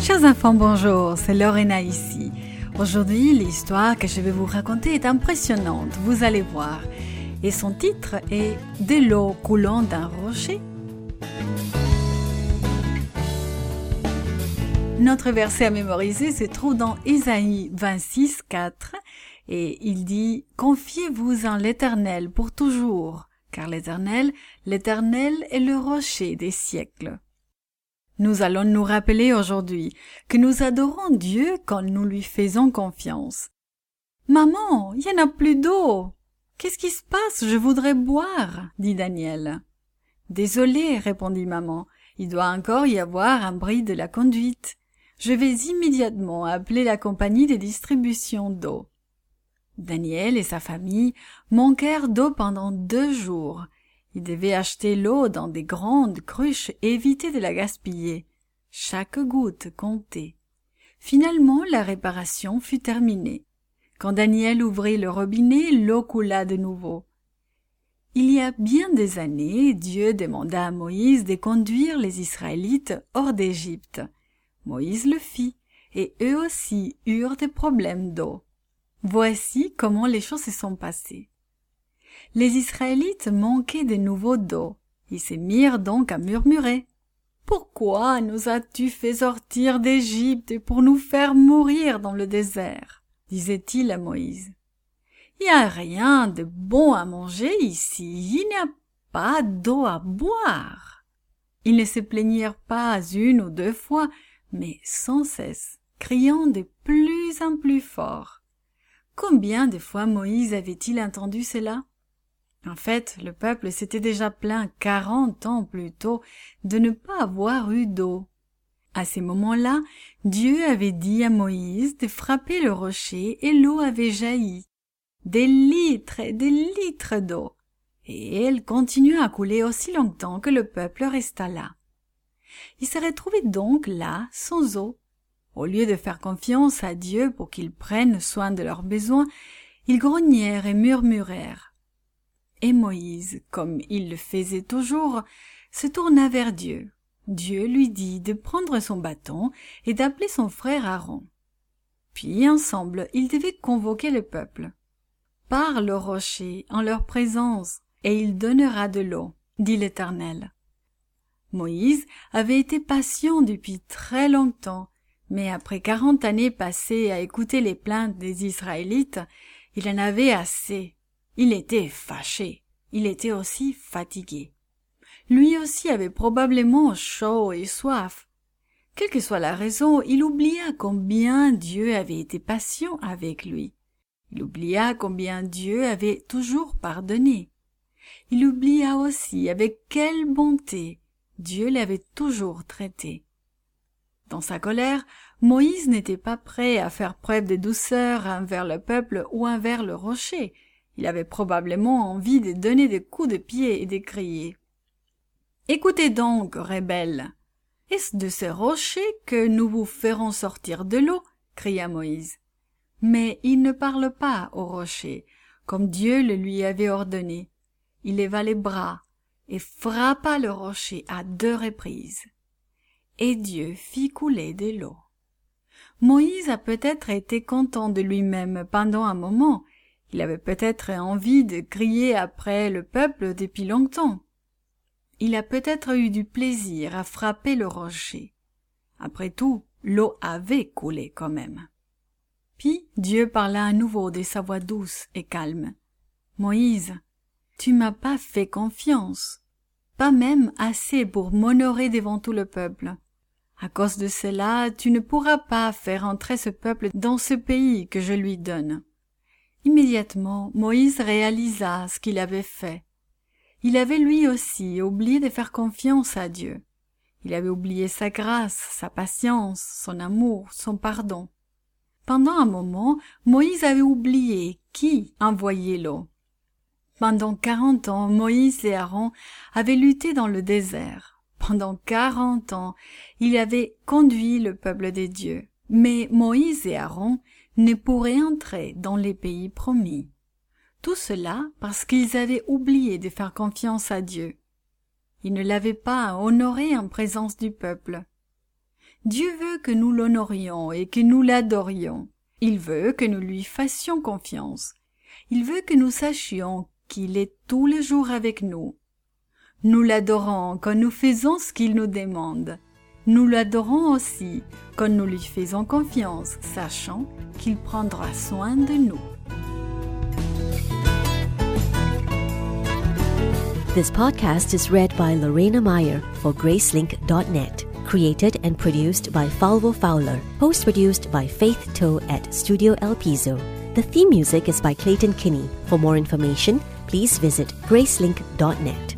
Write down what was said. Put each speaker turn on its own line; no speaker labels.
Chers enfants, bonjour, c'est Lorena ici. Aujourd'hui, l'histoire que je vais vous raconter est impressionnante, vous allez voir. Et son titre est De l'eau coulant d'un rocher. Notre verset à mémoriser se trouve dans Isaïe 26, 4 et il dit Confiez-vous en l'Éternel pour toujours, car l'Éternel, l'Éternel est le rocher des siècles. Nous allons nous rappeler aujourd'hui que nous adorons Dieu quand nous lui faisons confiance. Maman, il n'y en a plus d'eau. Qu'est-ce qui se passe? Je voudrais boire, dit Daniel. Désolé, répondit maman. Il doit encore y avoir un bris de la conduite. Je vais immédiatement appeler la compagnie de distribution d'eau. Daniel et sa famille manquèrent d'eau pendant deux jours il devait acheter l'eau dans des grandes cruches et éviter de la gaspiller. Chaque goutte comptait. Finalement, la réparation fut terminée. Quand Daniel ouvrit le robinet, l'eau coula de nouveau. Il y a bien des années, Dieu demanda à Moïse de conduire les Israélites hors d'Égypte. Moïse le fit, et eux aussi eurent des problèmes d'eau. Voici comment les choses se sont passées les Israélites manquaient de nouveau d'eau. Ils se mirent donc à murmurer. Pourquoi nous as-tu fait sortir d'Égypte pour nous faire mourir dans le désert? disait-il à Moïse. Il n'y a rien de bon à manger ici, il n'y a pas d'eau à boire. Ils ne se plaignirent pas une ou deux fois, mais sans cesse, criant de plus en plus fort. Combien de fois Moïse avait-il entendu cela? En fait, le peuple s'était déjà plaint quarante ans plus tôt de ne pas avoir eu d'eau. À ces moments-là, Dieu avait dit à Moïse de frapper le rocher et l'eau avait jailli. Des litres des litres d'eau. Et elle continua à couler aussi longtemps que le peuple resta là. Ils se retrouvaient donc là, sans eau. Au lieu de faire confiance à Dieu pour qu'il prenne soin de leurs besoins, ils grognèrent et murmurèrent et Moïse, comme il le faisait toujours, se tourna vers Dieu. Dieu lui dit de prendre son bâton et d'appeler son frère Aaron. Puis ensemble ils devaient convoquer le peuple. Parle au rocher en leur présence, et il donnera de l'eau, dit l'Éternel. Moïse avait été patient depuis très longtemps, mais après quarante années passées à écouter les plaintes des Israélites, il en avait assez. Il était fâché. Il était aussi fatigué. Lui aussi avait probablement chaud et soif. Quelle que soit la raison, il oublia combien Dieu avait été patient avec lui. Il oublia combien Dieu avait toujours pardonné. Il oublia aussi avec quelle bonté Dieu l'avait toujours traité. Dans sa colère, Moïse n'était pas prêt à faire preuve de douceur envers le peuple ou envers le rocher, il avait probablement envie de donner des coups de pied et de crier. Écoutez donc, rebelles. Est-ce de ces rochers que nous vous ferons sortir de l'eau? cria Moïse. Mais il ne parle pas au rocher, comme Dieu le lui avait ordonné. Il leva les bras et frappa le rocher à deux reprises. Et Dieu fit couler de l'eau. Moïse a peut-être été content de lui-même pendant un moment, il avait peut-être envie de crier après le peuple depuis longtemps. Il a peut-être eu du plaisir à frapper le rocher. Après tout, l'eau avait coulé quand même. Puis Dieu parla à nouveau de sa voix douce et calme. Moïse, tu m'as pas fait confiance, pas même assez pour m'honorer devant tout le peuple. À cause de cela, tu ne pourras pas faire entrer ce peuple dans ce pays que je lui donne. Immédiatement, Moïse réalisa ce qu'il avait fait. Il avait lui aussi oublié de faire confiance à Dieu. Il avait oublié sa grâce, sa patience, son amour, son pardon. Pendant un moment, Moïse avait oublié qui envoyait l'eau. Pendant quarante ans, Moïse et Aaron avaient lutté dans le désert. Pendant quarante ans, il avait conduit le peuple des dieux. Mais Moïse et Aaron ne pourraient entrer dans les pays promis. Tout cela parce qu'ils avaient oublié de faire confiance à Dieu. Ils ne l'avaient pas honoré en présence du peuple. Dieu veut que nous l'honorions et que nous l'adorions. Il veut que nous lui fassions confiance. Il veut que nous sachions qu'il est tous les jours avec nous. Nous l'adorons quand nous faisons ce qu'il nous demande. Nous l'adorons aussi quand nous lui faisons confiance, sachant qu'il prendra soin de nous.
This podcast is read by Lorena Meyer for Gracelink.net. Created and produced by Falvo Fowler. Post produced by Faith Toe at Studio El Piso. The theme music is by Clayton Kinney. For more information, please visit Gracelink.net.